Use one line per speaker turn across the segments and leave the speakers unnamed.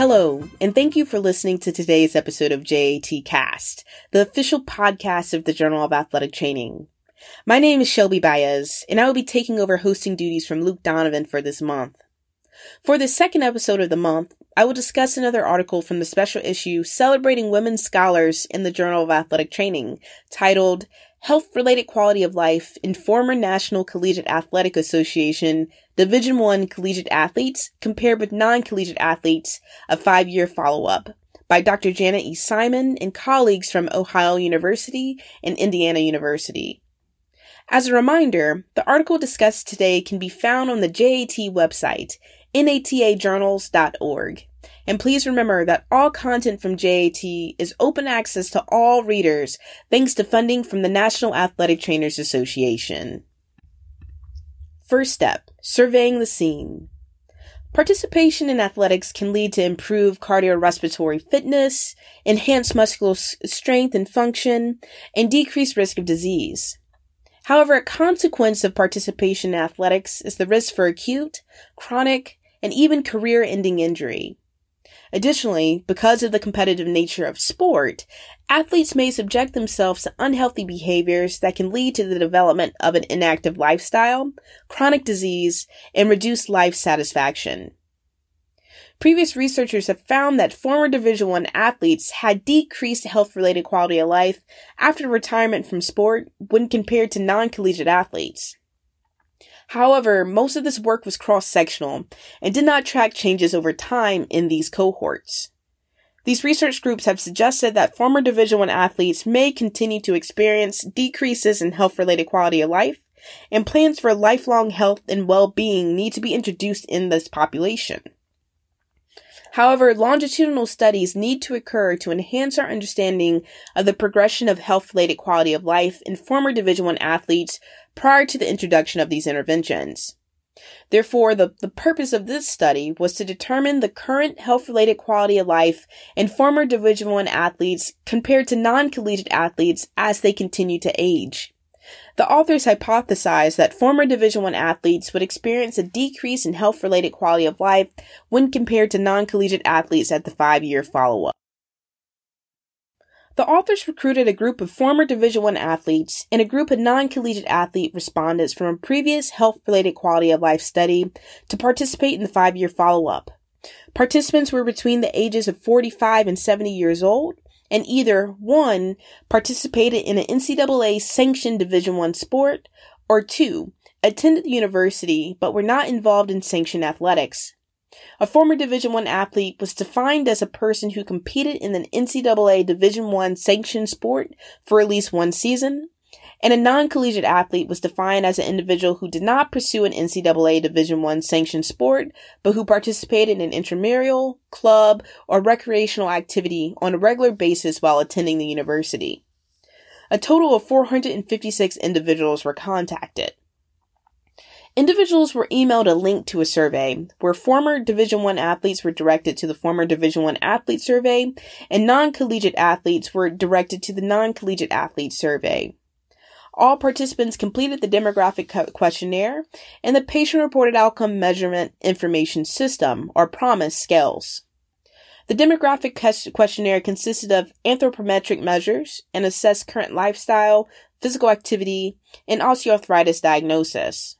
Hello, and thank you for listening to today's episode of JAT Cast, the official podcast of the Journal of Athletic Training. My name is Shelby Baez, and I will be taking over hosting duties from Luke Donovan for this month. For the second episode of the month, I will discuss another article from the special issue celebrating women scholars in the Journal of Athletic Training titled Health Related Quality of Life in Former National Collegiate Athletic Association Division 1 collegiate athletes compared with non-collegiate athletes, a five-year follow-up by Dr. Janet E. Simon and colleagues from Ohio University and Indiana University. As a reminder, the article discussed today can be found on the JAT website, natajournals.org. And please remember that all content from JAT is open access to all readers thanks to funding from the National Athletic Trainers Association. First step surveying the scene. Participation in athletics can lead to improved cardiorespiratory fitness, enhanced muscular strength and function, and decreased risk of disease. However, a consequence of participation in athletics is the risk for acute, chronic, and even career ending injury. Additionally, because of the competitive nature of sport, athletes may subject themselves to unhealthy behaviors that can lead to the development of an inactive lifestyle, chronic disease, and reduced life satisfaction. Previous researchers have found that former Division 1 athletes had decreased health-related quality of life after retirement from sport when compared to non-collegiate athletes. However, most of this work was cross-sectional and did not track changes over time in these cohorts. These research groups have suggested that former Division 1 athletes may continue to experience decreases in health-related quality of life, and plans for lifelong health and well-being need to be introduced in this population. However, longitudinal studies need to occur to enhance our understanding of the progression of health-related quality of life in former Division 1 athletes prior to the introduction of these interventions. Therefore, the, the purpose of this study was to determine the current health-related quality of life in former Division 1 athletes compared to non-collegiate athletes as they continue to age. The authors hypothesized that former Division I athletes would experience a decrease in health related quality of life when compared to non collegiate athletes at the five year follow up. The authors recruited a group of former Division I athletes and a group of non-collegiate athlete respondents from a previous health-related quality of life study to participate in the five-year follow-up. Participants were between the ages of 45 and 70 years old and either one participated in an NCAA sanctioned Division One sport, or two attended the university but were not involved in sanctioned athletics. A former Division One athlete was defined as a person who competed in an NCAA Division One sanctioned sport for at least one season, and a non-collegiate athlete was defined as an individual who did not pursue an NCAA Division I sanctioned sport, but who participated in an intramural, club, or recreational activity on a regular basis while attending the university. A total of 456 individuals were contacted. Individuals were emailed a link to a survey where former Division 1 athletes were directed to the former Division 1 athlete survey and non-collegiate athletes were directed to the non-collegiate athlete survey. All participants completed the demographic questionnaire and the patient reported outcome measurement information system or PROMIS scales. The demographic questionnaire consisted of anthropometric measures and assessed current lifestyle, physical activity, and osteoarthritis diagnosis.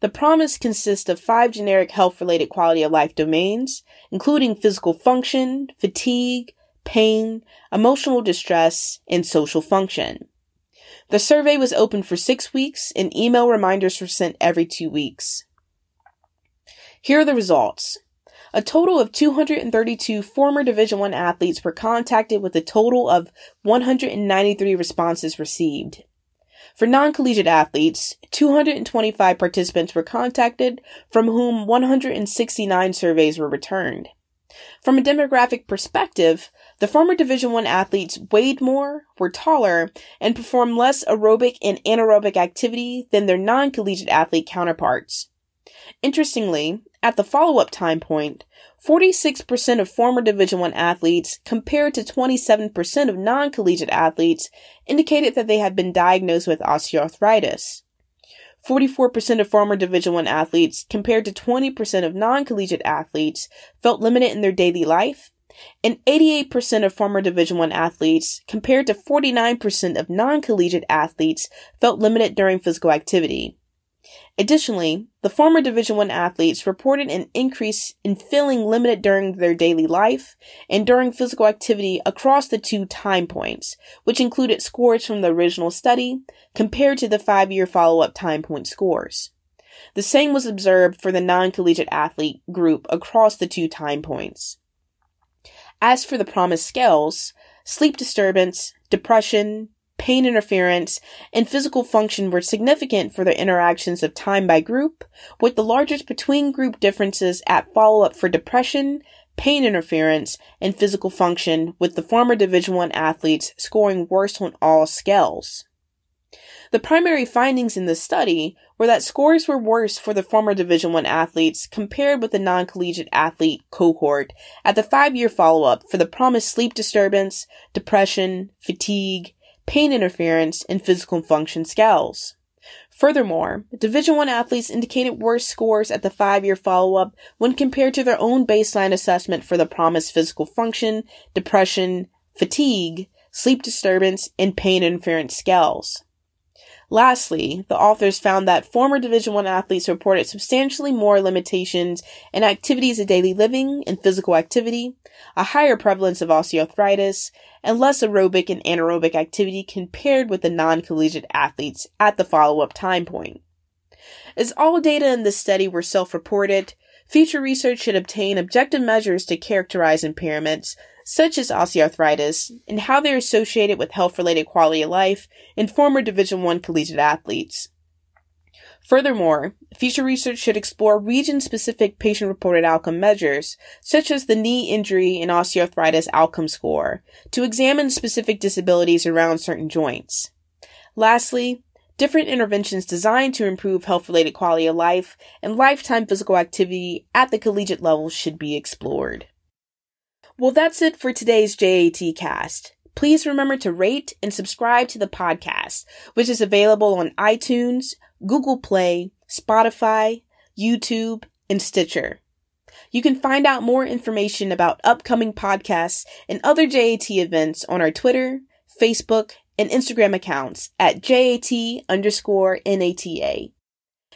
The PROMIS consists of five generic health related quality of life domains, including physical function, fatigue, pain, emotional distress, and social function. The survey was open for six weeks and email reminders were sent every two weeks. Here are the results. A total of 232 former Division I athletes were contacted with a total of 193 responses received. For non-collegiate athletes, 225 participants were contacted, from whom 169 surveys were returned. From a demographic perspective, the former Division 1 athletes weighed more, were taller, and performed less aerobic and anaerobic activity than their non-collegiate athlete counterparts. Interestingly, at the follow-up time point, 46% of former Division 1 athletes compared to 27% of non-collegiate athletes indicated that they had been diagnosed with osteoarthritis. 44% of former Division 1 athletes compared to 20% of non-collegiate athletes felt limited in their daily life, and 88% of former Division 1 athletes compared to 49% of non-collegiate athletes felt limited during physical activity. Additionally, the former Division 1 athletes reported an increase in feeling limited during their daily life and during physical activity across the two time points, which included scores from the original study compared to the 5-year follow-up time point scores. The same was observed for the non-collegiate athlete group across the two time points. As for the PROMIS scales, sleep disturbance, depression, pain interference, and physical function were significant for the interactions of time by group, with the largest between group differences at follow up for depression, pain interference, and physical function, with the former Division 1 athletes scoring worst on all scales. The primary findings in this study were that scores were worse for the former Division 1 athletes compared with the non-collegiate athlete cohort at the 5-year follow-up for the PROMIS sleep disturbance, depression, fatigue, pain interference, and physical function scales. Furthermore, Division 1 athletes indicated worse scores at the 5-year follow-up when compared to their own baseline assessment for the PROMIS physical function, depression, fatigue, sleep disturbance, and pain interference scales. Lastly, the authors found that former Division 1 athletes reported substantially more limitations in activities of daily living and physical activity, a higher prevalence of osteoarthritis, and less aerobic and anaerobic activity compared with the non-collegiate athletes at the follow-up time point. As all data in this study were self-reported, future research should obtain objective measures to characterize impairments such as osteoarthritis, and how they're associated with health-related quality of life in former Division 1 collegiate athletes. Furthermore, future research should explore region-specific patient-reported outcome measures, such as the knee injury and osteoarthritis outcome score, to examine specific disabilities around certain joints. Lastly, different interventions designed to improve health-related quality of life and lifetime physical activity at the collegiate level should be explored. Well, that's it for today's JAT cast. Please remember to rate and subscribe to the podcast, which is available on iTunes, Google Play, Spotify, YouTube, and Stitcher. You can find out more information about upcoming podcasts and other JAT events on our Twitter, Facebook, and Instagram accounts at JAT underscore NATA.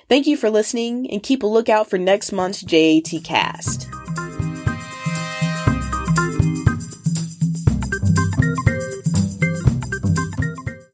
Thank you for listening and keep a lookout for next month's JAT cast.